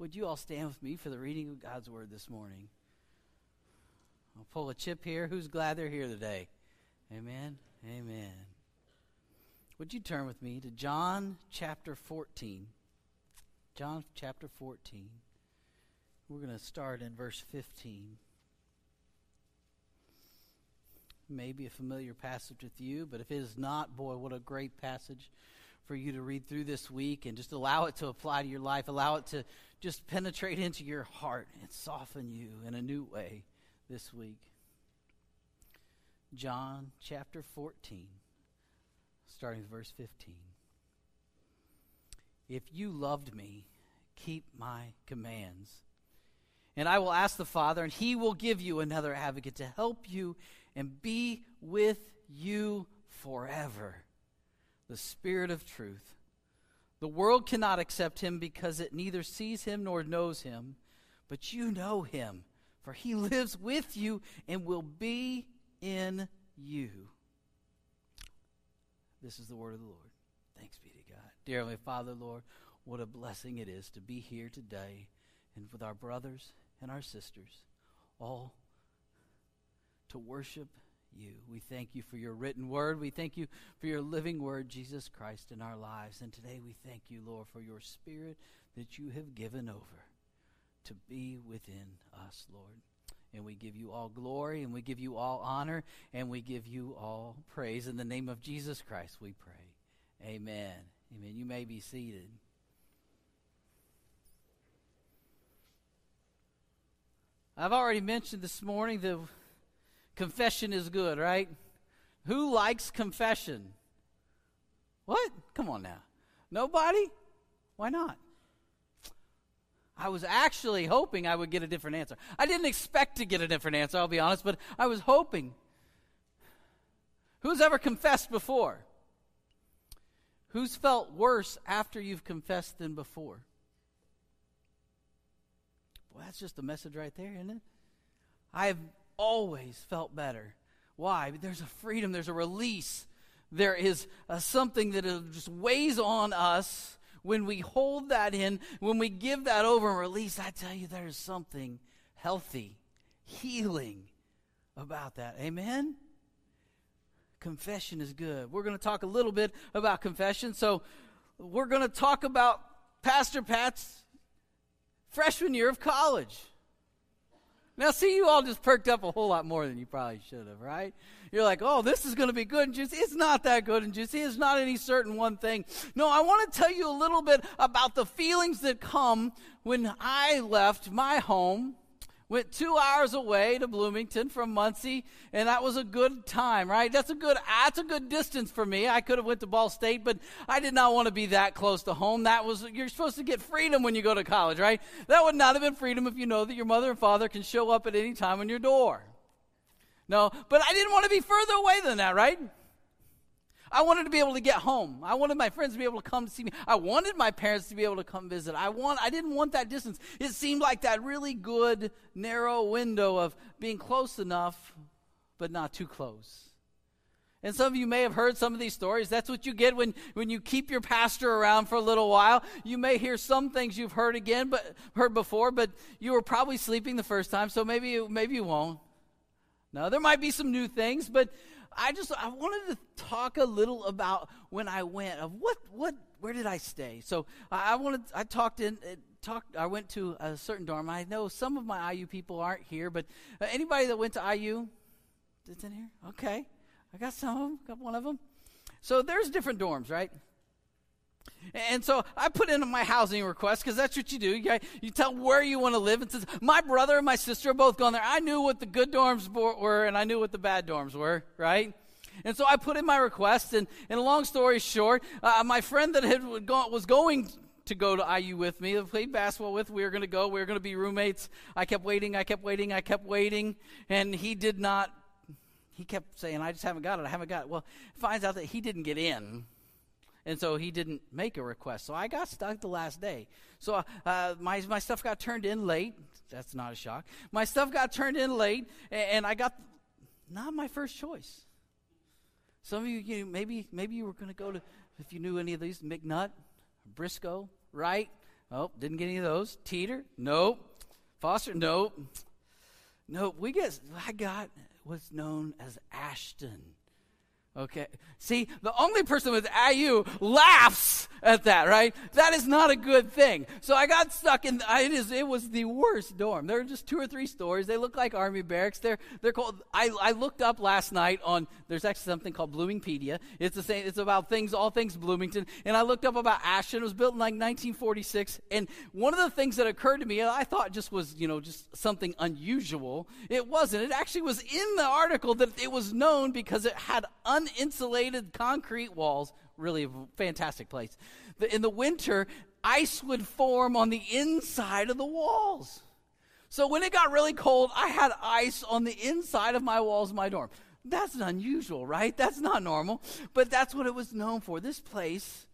Would you all stand with me for the reading of God's word this morning? I'll pull a chip here. Who's glad they're here today? Amen. Amen. Would you turn with me to John chapter 14? John chapter 14. We're going to start in verse 15. Maybe a familiar passage with you, but if it is not, boy, what a great passage for you to read through this week and just allow it to apply to your life. Allow it to just penetrate into your heart and soften you in a new way this week. John chapter 14, starting with verse 15. If you loved me, keep my commands. And I will ask the Father, and he will give you another advocate to help you and be with you forever the Spirit of truth. The world cannot accept him because it neither sees him nor knows him, but you know him, for he lives with you and will be in you. This is the word of the Lord. Thanks be to God. Dear Heavenly Father, Lord, what a blessing it is to be here today and with our brothers and our sisters, all to worship you. We thank you for your written word. We thank you for your living word, Jesus Christ, in our lives. And today we thank you, Lord, for your spirit that you have given over to be within us, Lord. And we give you all glory and we give you all honor and we give you all praise. In the name of Jesus Christ, we pray. Amen. Amen. You may be seated. I've already mentioned this morning that confession is good, right? Who likes confession? What? Come on now. Nobody? Why not? I was actually hoping I would get a different answer. I didn't expect to get a different answer, I'll be honest, but I was hoping. Who's ever confessed before? Who's felt worse after you've confessed than before? Well, that's just a message right there, isn't it? I've always felt better. Why? There's a freedom, there's a release, there is a, something that just weighs on us when we hold that in, when we give that over and release, I tell you, there's something healthy, healing about that. Amen? Confession is good. We're going to talk a little bit about confession. So, we're going to talk about Pastor Pat's freshman year of college. Now, see, you all just perked up a whole lot more than you probably should have, right? You're like, oh, this is going to be good and juicy. It's not that good and juicy. It's not any certain one thing. No, I want to tell you a little bit about the feelings that come when I left my home went two hours away to Bloomington from Muncie, and that was a good time, right? That's a good that's a good distance for me. I could have went to Ball State, but I did not want to be that close to home. That was you're supposed to get freedom when you go to college, right? That would not have been freedom if you know that your mother and father can show up at any time on your door. No, but I didn't want to be further away than that, right? I wanted to be able to get home. I wanted my friends to be able to come see me. I wanted my parents to be able to come visit. I want I didn't want that distance. It seemed like that really good narrow window of being close enough but not too close. And some of you may have heard some of these stories. That's what you get when, when you keep your pastor around for a little while. You may hear some things you've heard again, but heard before, but you were probably sleeping the first time, so maybe you, maybe you won't. No, there might be some new things, but I just I wanted to talk a little about when I went of what what where did I stay? So I, I wanted I talked in uh, talked I went to a certain dorm. I know some of my IU people aren't here, but uh, anybody that went to IU, that's in here. Okay, I got some. Got one of them. So there's different dorms, right? And so I put in my housing request because that's what you do. You, you tell where you want to live. And says, my brother and my sister are both going there. I knew what the good dorms were and I knew what the bad dorms were, right? And so I put in my request. And, and long story short, uh, my friend that had gone, was going to go to IU with me, played basketball with, we were going to go. We were going to be roommates. I kept waiting. I kept waiting. I kept waiting. And he did not, he kept saying, I just haven't got it. I haven't got it. Well, finds out that he didn't get in and so he didn't make a request. So I got stuck the last day. So uh, my my stuff got turned in late. That's not a shock. My stuff got turned in late, and, and I got not my first choice. Some of you, you maybe maybe you were going to go to if you knew any of these McNutt, Briscoe, right? Oh, didn't get any of those. Teter? Nope. Foster? Nope. Nope. We get, I got what's known as Ashton. Okay. See, the only person with IU laughs at that, right? That is not a good thing. So I got stuck in, it, is, it was the worst dorm. There are just two or three stories. They look like army barracks. They're, they're called, I, I looked up last night on, there's actually something called Bloomingpedia. It's the same, it's about things, all things Bloomington. And I looked up about Ashton. It was built in like 1946. And one of the things that occurred to me, I thought just was, you know, just something unusual. It wasn't. It actually was in the article that it was known because it had uninsulated concrete walls. Really a fantastic place. In the winter, ice would form on the inside of the walls. So when it got really cold, I had ice on the inside of my walls of my dorm. That's unusual, right? That's not normal. But that's what it was known for. This place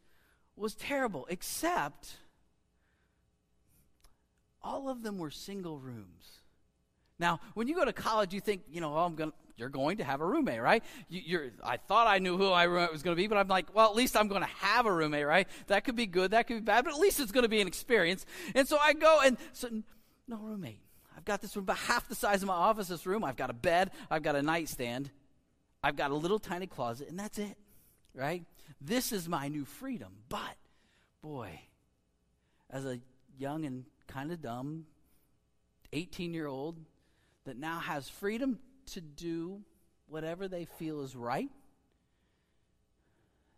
was terrible, except all of them were single rooms. Now, when you go to college, you think, you know, oh, I'm going to you're going to have a roommate, right? You, I thought I knew who my roommate was going to be, but I'm like, well, at least I'm going to have a roommate, right? That could be good, that could be bad, but at least it's going to be an experience. And so I go and so no roommate. I've got this room about half the size of my office. This room. I've got a bed. I've got a nightstand. I've got a little tiny closet, and that's it, right? This is my new freedom. But boy, as a young and kind of dumb 18 year old that now has freedom to do whatever they feel is right.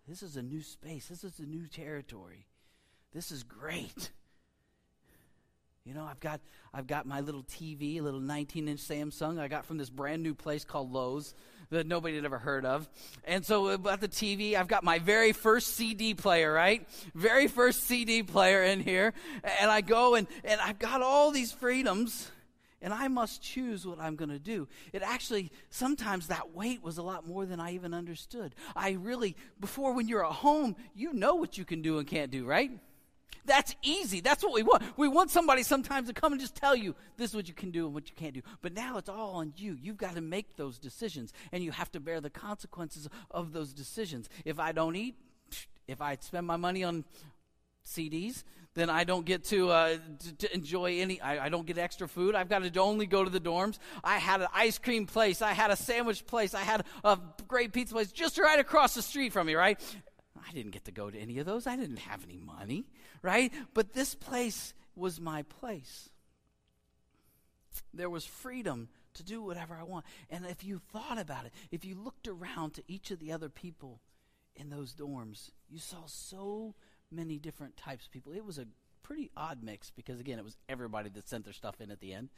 This is a new space. This is a new territory. This is great. You know, I've got I've got my little TV, a little 19-inch Samsung I got from this brand new place called Lowe's that nobody had ever heard of. And so uh, about the TV, I've got my very first CD player, right? Very first CD player in here. And I go and, and I've got all these freedoms and I must choose what I'm going to do. It actually, sometimes that weight was a lot more than I even understood. I really, before when you're at home, you know what you can do and can't do, right? That's easy. That's what we want. We want somebody sometimes to come and just tell you this is what you can do and what you can't do. But now it's all on you. You've got to make those decisions, and you have to bear the consequences of those decisions. If I don't eat, if I spend my money on CDs, then I don't get to, uh, to, to, enjoy any, I, I, don't get extra food. I've got to only go to the dorms. I had an ice cream place. I had a sandwich place. I had a great pizza place just right across the street from me, right? I didn't get to go to any of those. I didn't have any money, right? But this place was my place. There was freedom to do whatever I want. And if you thought about it, if you looked around to each of the other people in those dorms, you saw so many different types of people. It was a pretty odd mix because, again, it was everybody that sent their stuff in at the end.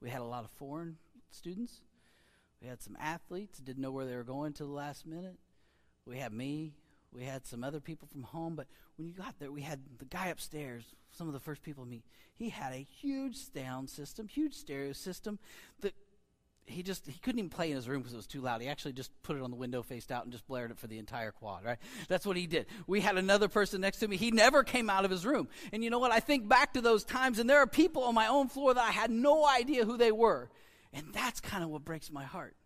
We had a lot of foreign students. We had some athletes, didn't know where they were going to the last minute. We had me. We had some other people from home. But when you got there, we had the guy upstairs, some of the first people to meet. He had a huge sound system, huge stereo system that he just he couldn't even play in his room because it was too loud. He actually just put it on the window faced out and just blared it for the entire quad, right? That's what he did. We had another person next to me. He never came out of his room. And you know what? I think back to those times and there are people on my own floor that I had no idea who they were. And that's kind of what breaks my heart.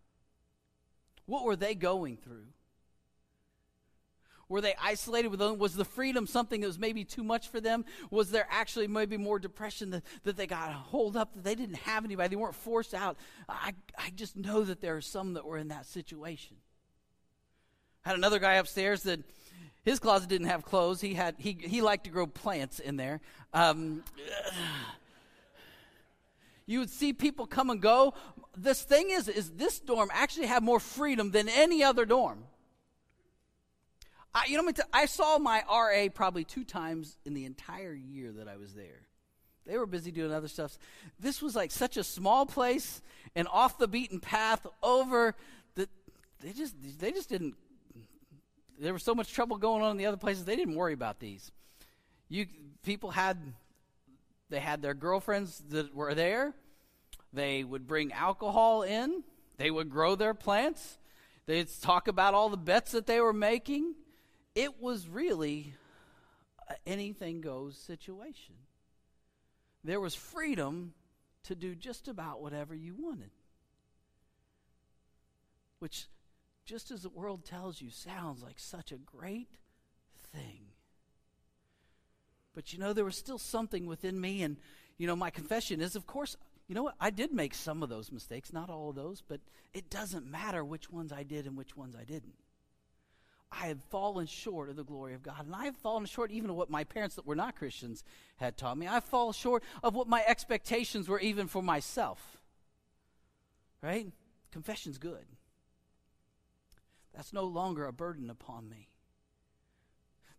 What were they going through? Were they isolated with them? Was the freedom something that was maybe too much for them? Was there actually maybe more depression that, that they got hold up, that they didn't have anybody? They weren't forced out. I, I just know that there are some that were in that situation. Had another guy upstairs that his closet didn't have clothes. He had he he liked to grow plants in there. Um, you would see people come and go. This thing is, is this dorm actually had more freedom than any other dorm. I, you know, I saw my RA probably two times in the entire year that I was there. They were busy doing other stuff. This was like such a small place and off the beaten path over that they just they just didn't there was so much trouble going on in the other places they didn't worry about these. You people had they had their girlfriends that were there. They would bring alcohol in. They would grow their plants. They'd talk about all the bets that they were making it was really anything goes situation. There was freedom to do just about whatever you wanted. Which, just as the world tells you, sounds like such a great thing. But you know, there was still something within me. And, you know, my confession is, of course, you know what? I did make some of those mistakes, not all of those, but it doesn't matter which ones I did and which ones I didn't. I have fallen short of the glory of God. And I have fallen short even of what my parents that were not Christians had taught me. I fall short of what my expectations were even for myself. Right? Confession's good. That's no longer a burden upon me.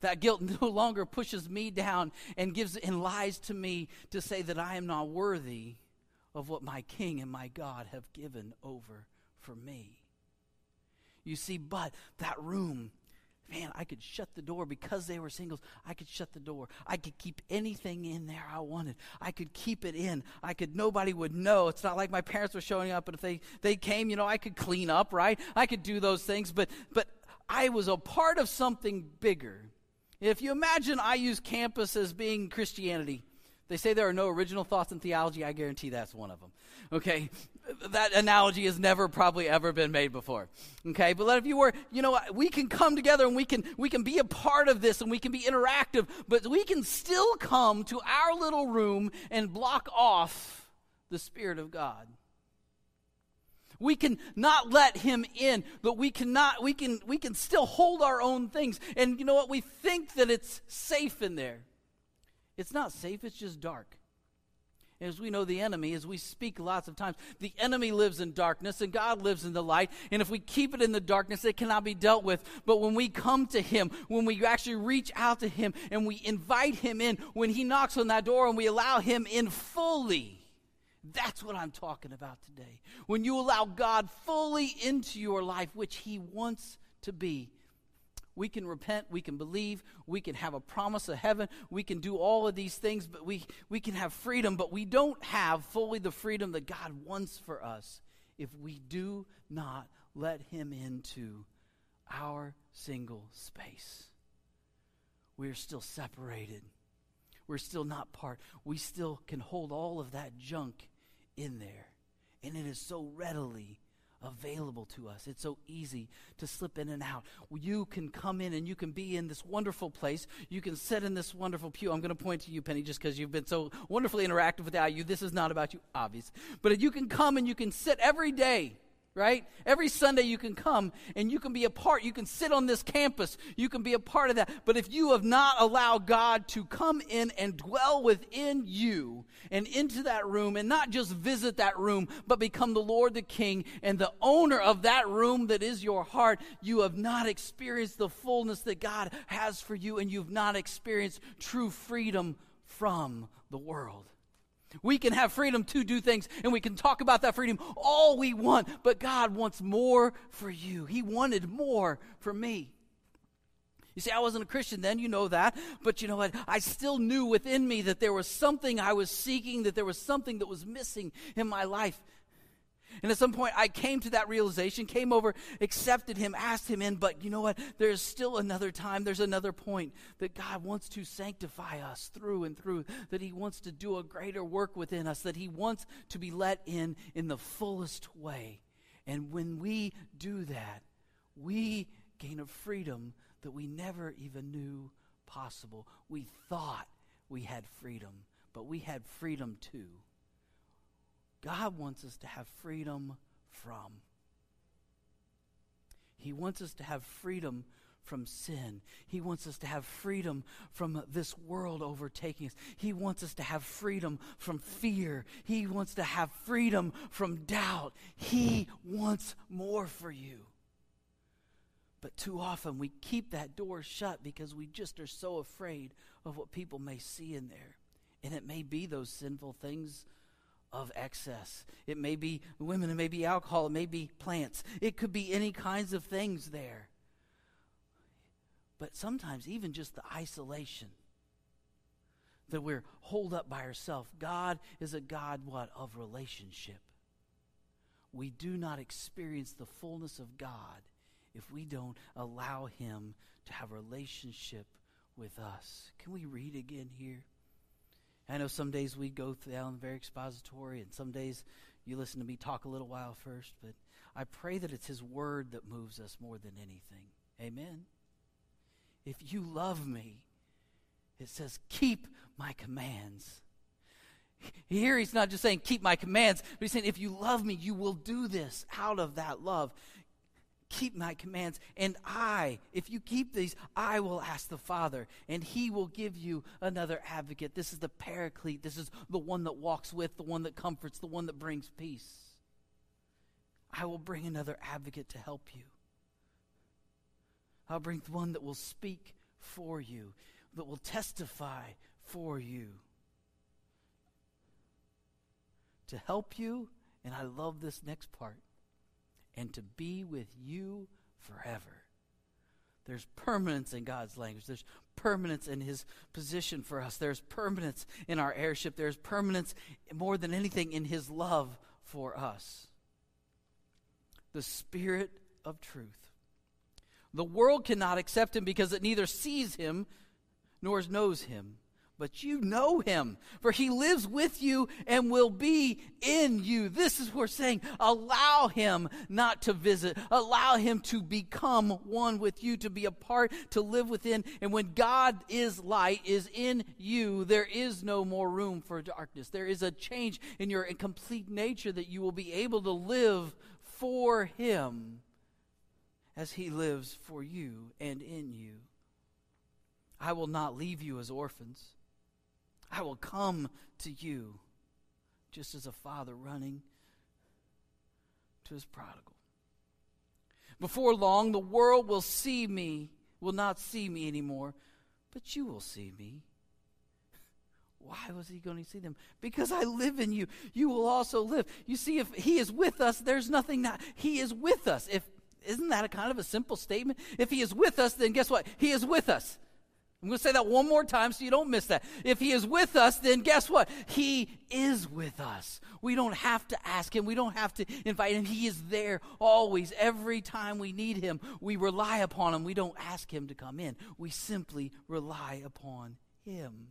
That guilt no longer pushes me down and gives and lies to me to say that I am not worthy of what my King and my God have given over for me. You see, but that room man, I could shut the door because they were singles. I could shut the door. I could keep anything in there I wanted. I could keep it in. I could, nobody would know. It's not like my parents were showing up, but if they, they came, you know, I could clean up, right? I could do those things, but, but I was a part of something bigger. If you imagine IU campus as being Christianity, they say there are no original thoughts in theology. I guarantee that's one of them. Okay? That analogy has never probably ever been made before. Okay? But if you were, you know, we can come together and we can we can be a part of this and we can be interactive, but we can still come to our little room and block off the spirit of God. We can not let him in, but we cannot we can we can still hold our own things. And you know what? We think that it's safe in there. It's not safe, it's just dark. As we know, the enemy, as we speak lots of times, the enemy lives in darkness and God lives in the light. And if we keep it in the darkness, it cannot be dealt with. But when we come to Him, when we actually reach out to Him and we invite Him in, when He knocks on that door and we allow Him in fully, that's what I'm talking about today. When you allow God fully into your life, which He wants to be we can repent, we can believe, we can have a promise of heaven, we can do all of these things, but we, we can have freedom, but we don't have fully the freedom that God wants for us if we do not let Him into our single space. We're still separated. We're still not part. We still can hold all of that junk in there. And it is so readily available to us. It's so easy to slip in and out. You can come in and you can be in this wonderful place. You can sit in this wonderful pew. I'm going to point to you, Penny, just because you've been so wonderfully interactive with you. This is not about you, obvious. But you can come and you can sit every day right? Every Sunday you can come and you can be a part. You can sit on this campus. You can be a part of that. But if you have not allowed God to come in and dwell within you and into that room and not just visit that room, but become the Lord, the King, and the owner of that room that is your heart, you have not experienced the fullness that God has for you and you've not experienced true freedom from the world. We can have freedom to do things and we can talk about that freedom all we want, but God wants more for you. He wanted more for me. You see, I wasn't a Christian then, you know that, but you know what? I still knew within me that there was something I was seeking, that there was something that was missing in my life. And at some point, I came to that realization, came over, accepted him, asked him in. But you know what? There's still another time, there's another point that God wants to sanctify us through and through, that he wants to do a greater work within us, that he wants to be let in in the fullest way. And when we do that, we gain a freedom that we never even knew possible. We thought we had freedom, but we had freedom too. God wants us to have freedom from. He wants us to have freedom from sin. He wants us to have freedom from this world overtaking us. He wants us to have freedom from fear. He wants to have freedom from doubt. He wants more for you. But too often we keep that door shut because we just are so afraid of what people may see in there. And it may be those sinful things of excess. It may be women, it may be alcohol, it may be plants. It could be any kinds of things there. But sometimes even just the isolation that we're holed up by ourselves. God is a God what of relationship. We do not experience the fullness of God if we don't allow him to have relationship with us. Can we read again here? I know some days we go down very expository, and some days you listen to me talk a little while first, but I pray that it's His Word that moves us more than anything. Amen. If you love me, It says, Keep my commands. Here he's not just saying, Keep my commands, but he's saying, If you love me, you will do this out of that love. Keep my commands, and I, if you keep these, I will ask the Father, and he will give you another advocate. This is the paraclete. This is the one that walks with, the one that comforts, the one that brings peace. I will bring another advocate to help you. I'll bring one that will speak for you, that will testify for you. To help you, and I love this next part, and to be with you forever. There's permanence in God's language. There's permanence in His position for us. There's permanence in our heirship. There's permanence, more than anything, in His love for us. The Spirit of truth the world cannot accept him because it neither sees him nor knows him. But you know him, for he lives with you and will be in you. This is what we're saying. Allow him not to visit. Allow him to become one with you, to be a part, to live within. And when God is light, is in you, there is no more room for darkness. There is a change in your complete nature that you will be able to live for him as he lives for you and in you. I will not leave you as orphans. I will come to you just as a father running to his prodigal. Before long, the world will see me, will not see me anymore, but you will see me. Why was he going to see them? Because I live in you. You will also live. You see, if he is with us, there's nothing not. He is with us. If isn't that a kind of a simple statement? If he is with us, then guess what? He is with us. I'm going to say that one more time so you don't miss that. If he is with us, then guess what? He is with us. We don't have to ask him. We don't have to invite him. He is there always. Every time we need him, we rely upon him. We don't ask him to come in. We simply rely upon him.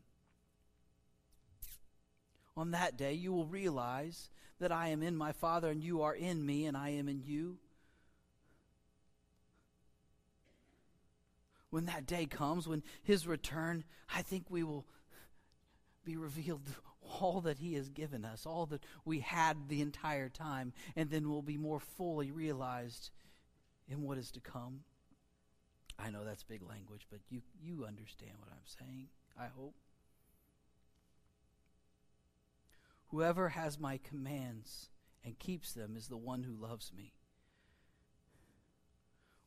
On that day, you will realize that I am in my Father, and you are in me, and I am in you. When that day comes, when his return, I think we will be revealed all that he has given us, all that we had the entire time, and then we'll be more fully realized in what is to come. I know that's big language, but you, you understand what I'm saying, I hope. Whoever has my commands and keeps them is the one who loves me.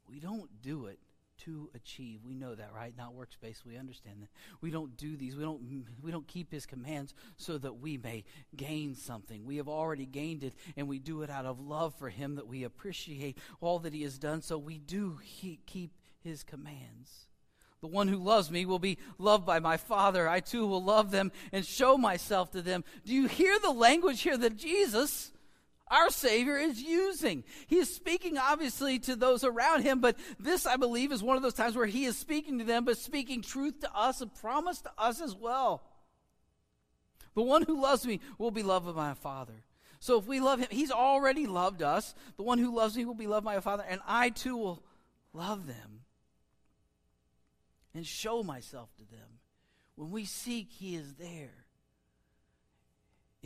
We don't do it to achieve. We know that, right? Not works-based. We understand that. We don't do these. We don't we don't keep his commands so that we may gain something. We have already gained it and we do it out of love for him that we appreciate all that he has done. So we do he, keep his commands. The one who loves me will be loved by my Father. I too will love them and show myself to them. Do you hear the language here that Jesus our Savior is using. He is speaking obviously to those around him, but this, I believe, is one of those times where he is speaking to them, but speaking truth to us, a promise to us as well. The one who loves me will be loved by my Father. So if we love him, he's already loved us. The one who loves me will be loved by my Father, and I too will love them and show myself to them. When we seek, he is there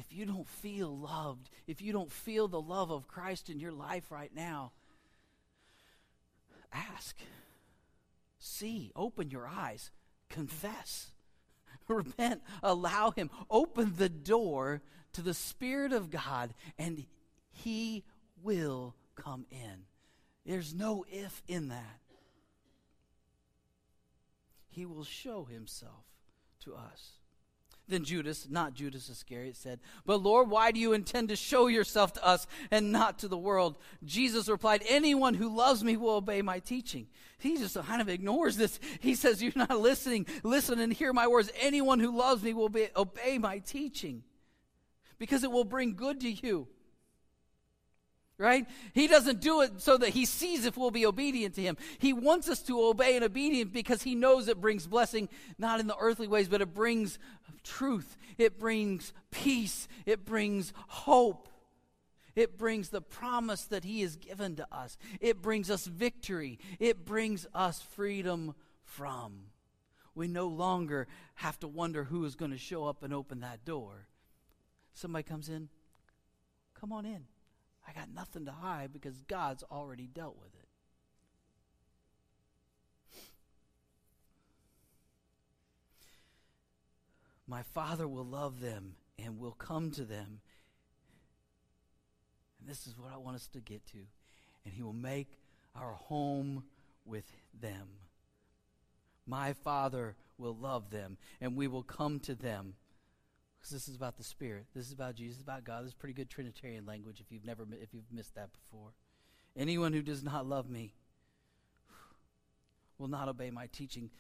if you don't feel loved, if you don't feel the love of Christ in your life right now, ask, see, open your eyes, confess, repent, allow Him, open the door to the Spirit of God, and He will come in. There's no if in that. He will show Himself to us. Then Judas, not Judas Iscariot, said, But Lord, why do you intend to show yourself to us and not to the world? Jesus replied, Anyone who loves me will obey my teaching. He just kind of ignores this. He says, You're not listening. Listen and hear my words. Anyone who loves me will be, obey my teaching because it will bring good to you right? He doesn't do it so that he sees if we'll be obedient to him. He wants us to obey and obedient because he knows it brings blessing, not in the earthly ways, but it brings truth. It brings peace. It brings hope. It brings the promise that he has given to us. It brings us victory. It brings us freedom from. We no longer have to wonder who is going to show up and open that door. Somebody comes in, come on in. I got nothing to hide because God's already dealt with it. My Father will love them and will come to them. And this is what I want us to get to. And He will make our home with them. My Father will love them, and we will come to them. Because this is about the Spirit. This is about Jesus, about God. This is pretty good Trinitarian language if you've never if you've missed that before. Anyone who does not love me will not obey my teaching.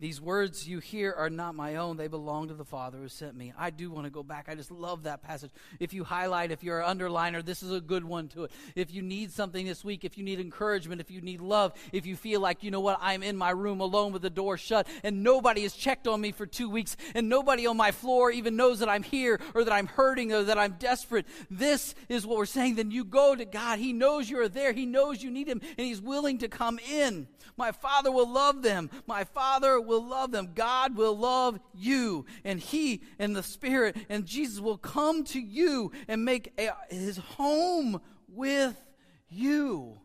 These words you hear are not my own. They belong to the Father who sent me. I do want to go back. I just love that passage. If you highlight, if you're an underliner, this is a good one to it. If you need something this week, if you need encouragement, if you need love, if you feel like, you know what, I'm in my room alone with the door shut and nobody has checked on me for two weeks and nobody on my floor even knows that I'm here or that I'm hurting or that I'm desperate, this is what we're saying. Then you go to God. He knows you're there. He knows you need Him and He's willing to come in. My Father will love them. My Father will love them. God will love you. And He and the Spirit and Jesus will come to you and make a, His home with you.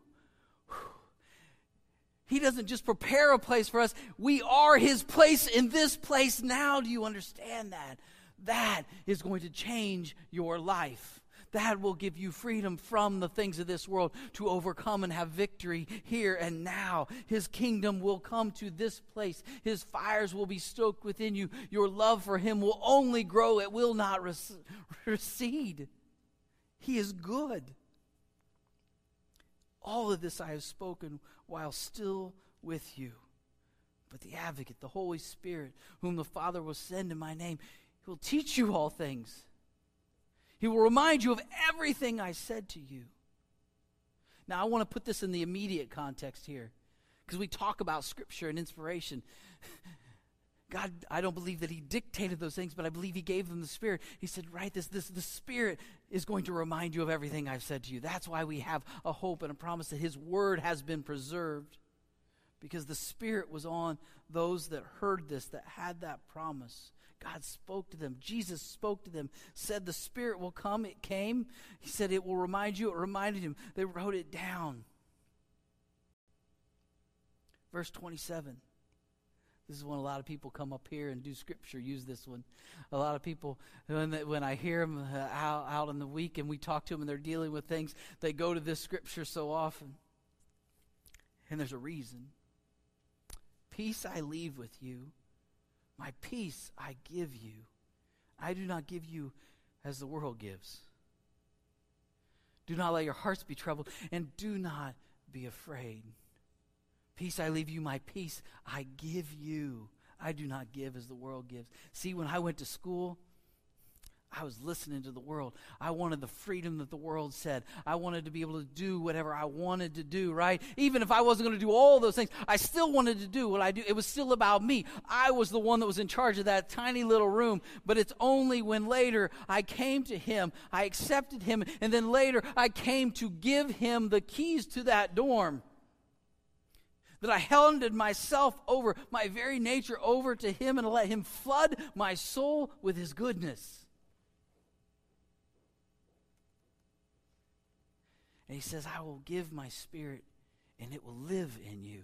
He doesn't just prepare a place for us. We are His place in this place now. Do you understand that? That is going to change your life. That will give you freedom from the things of this world to overcome and have victory here and now. His kingdom will come to this place. His fires will be stoked within you. Your love for Him will only grow, it will not recede. He is good. All of this I have spoken while still with you. But the advocate, the Holy Spirit, whom the Father will send in my name, he will teach you all things he will remind you of everything I said to you. Now, I want to put this in the immediate context here because we talk about scripture and inspiration. God, I don't believe that He dictated those things, but I believe He gave them the Spirit. He said, Write this, this, the Spirit is going to remind you of everything I've said to you. That's why we have a hope and a promise that His Word has been preserved because the Spirit was on those that heard this, that had that promise. God spoke to them. Jesus spoke to them, said the Spirit will come. It came. He said it will remind you. It reminded him. They wrote it down. Verse 27. This is when a lot of people come up here and do scripture, use this one. A lot of people, when, they, when I hear them uh, out, out in the week and we talk to them and they're dealing with things, they go to this scripture so often. And there's a reason. Peace I leave with you my peace I give you. I do not give you as the world gives. Do not let your hearts be troubled, and do not be afraid. Peace I leave you, my peace I give you. I do not give as the world gives. See, when I went to school, I was listening to the world. I wanted the freedom that the world said. I wanted to be able to do whatever I wanted to do, right? Even if I wasn't going to do all those things, I still wanted to do what I do. It was still about me. I was the one that was in charge of that tiny little room. But it's only when later I came to him, I accepted him, and then later I came to give him the keys to that dorm that I handed myself over, my very nature over to Him and let Him flood my soul with His goodness. And he says, I will give my spirit and it will live in you.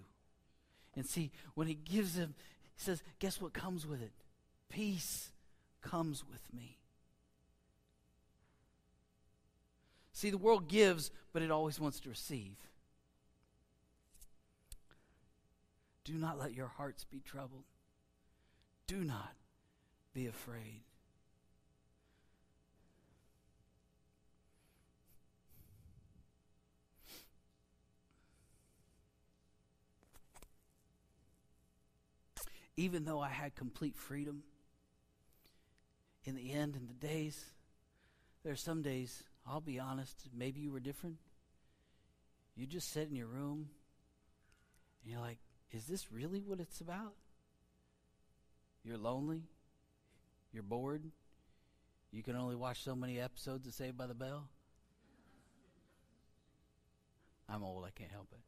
And see, when he gives him, he says, guess what comes with it? Peace comes with me. See, the world gives, but it always wants to receive. Do not let your hearts be troubled. Do not be afraid. Even though I had complete freedom, in the end, in the days, there are some days, I'll be honest, maybe you were different. You just sit in your room and you're like, is this really what it's about? You're lonely. You're bored. You can only watch so many episodes of Saved by the Bell. I'm old, I can't help it.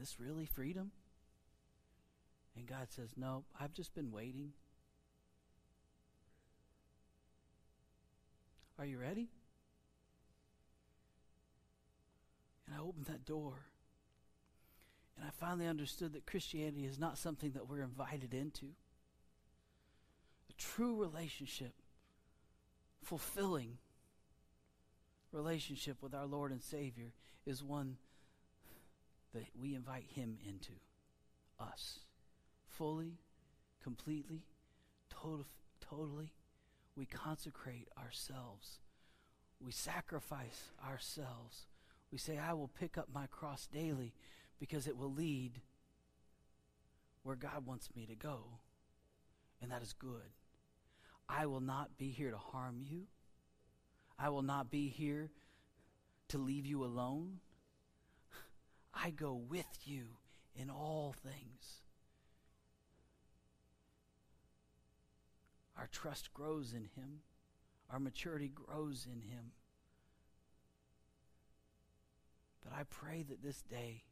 Is this really freedom? And God says, No, I've just been waiting. Are you ready? And I opened that door. And I finally understood that Christianity is not something that we're invited into. A true relationship, fulfilling relationship with our Lord and Savior, is one that we invite Him into us fully, completely, total, totally. We consecrate ourselves. We sacrifice ourselves. We say, I will pick up my cross daily because it will lead where God wants me to go. And that is good. I will not be here to harm you. I will not be here to leave you alone. I go with you in all things. Our trust grows in Him, our maturity grows in Him. But I pray that this day,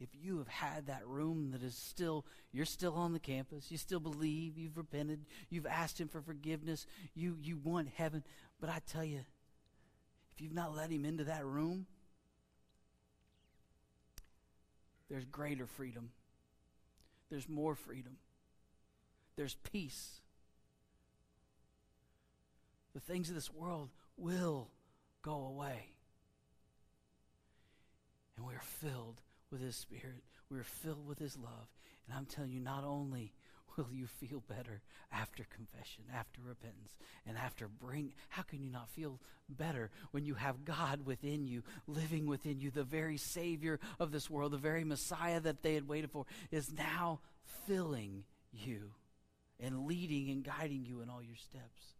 if you have had that room that is still, you're still on the campus, you still believe, you've repented, you've asked Him for forgiveness, you, you want heaven, but I tell you, if you've not let Him into that room, there's greater freedom. There's more freedom. There's peace. The things of this world will go away. And we are filled with His Spirit. We are filled with His love. And I'm telling you, not only will you feel better after confession, after repentance, and after bring how can you not feel better when you have God within you, living within you, the very savior of this world, the very Messiah that they had waited for is now filling you and leading and guiding you in all your steps.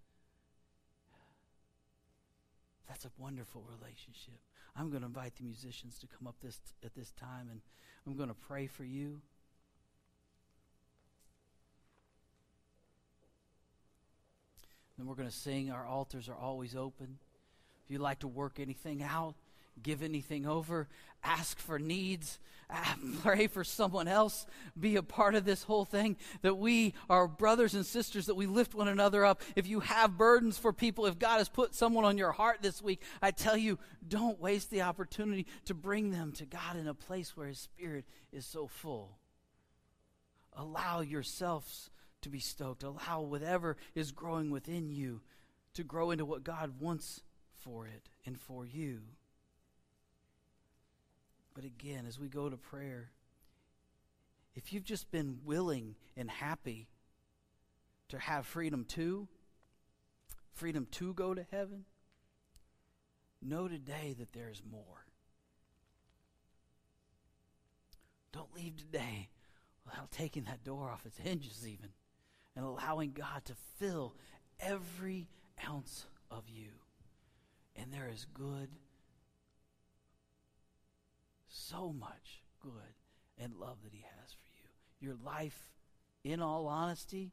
That's a wonderful relationship. I'm going to invite the musicians to come up this at this time and I'm going to pray for you. Then we're going to sing. Our altars are always open. If you'd like to work anything out, give anything over, ask for needs, uh, pray for someone else, be a part of this whole thing. That we are brothers and sisters, that we lift one another up. If you have burdens for people, if God has put someone on your heart this week, I tell you, don't waste the opportunity to bring them to God in a place where His Spirit is so full. Allow yourselves to be stoked. Allow whatever is growing within you to grow into what God wants for it and for you. But again, as we go to prayer, if you've just been willing and happy to have freedom to, freedom to go to heaven, know today that there is more. Don't leave today without taking that door off its hinges, even and allowing God to fill every ounce of you. And there is good, so much good and love that He has for you. Your life, in all honesty,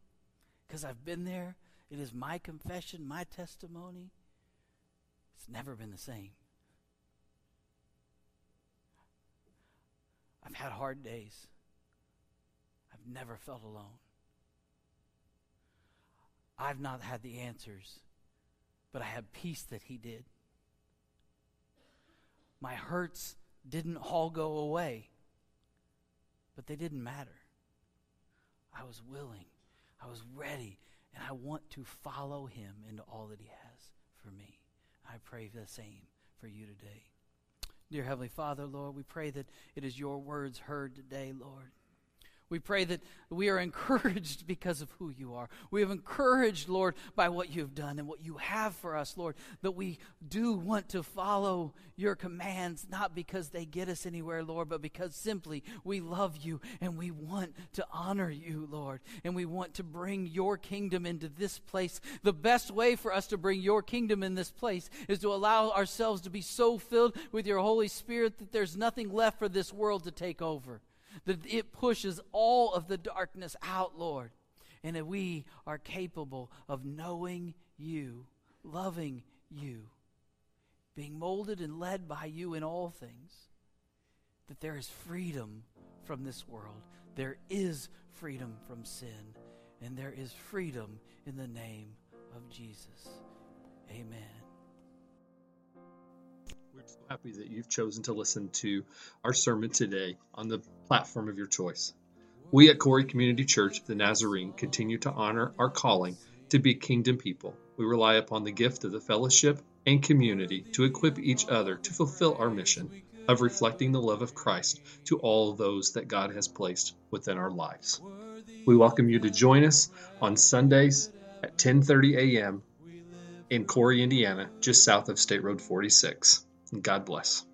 because I've been there, it is my confession, my testimony. It's never been the same. I've had hard days. I've never felt alone. I've not had the answers, but I have peace that He did. My hurts didn't all go away, but they didn't matter. I was willing, I was ready, and I want to follow Him into all that He has for me. I pray the same for you today. Dear Heavenly Father, Lord, we pray that it is your words heard today, Lord. We pray that we are encouraged because of who you are. We have encouraged, Lord, by what you've done and what you have for us, Lord, that we do want to follow your commands, not because they get us anywhere, Lord, but because simply we love you and we want to honor you, Lord, and we want to bring your kingdom into this place. The best way for us to bring your kingdom in this place is to allow ourselves to be so filled with your Holy Spirit that there's nothing left for this world to take over that it pushes all of the darkness out, Lord, and that we are capable of knowing you, loving you, being molded and led by you in all things. that there is freedom from this world. There is freedom from sin, and there is freedom in the name of Jesus. Amen. We're so happy that you've chosen to listen to our sermon today on the platform of your choice. We at Cory Community Church of the Nazarene continue to honor our calling to be kingdom people. We rely upon the gift of the fellowship and community to equip each other to fulfill our mission of reflecting the love of Christ to all those that God has placed within our lives. We welcome you to join us on Sundays at 10:30 a.m. in Cory, Indiana, just south of State Road 46. God bless.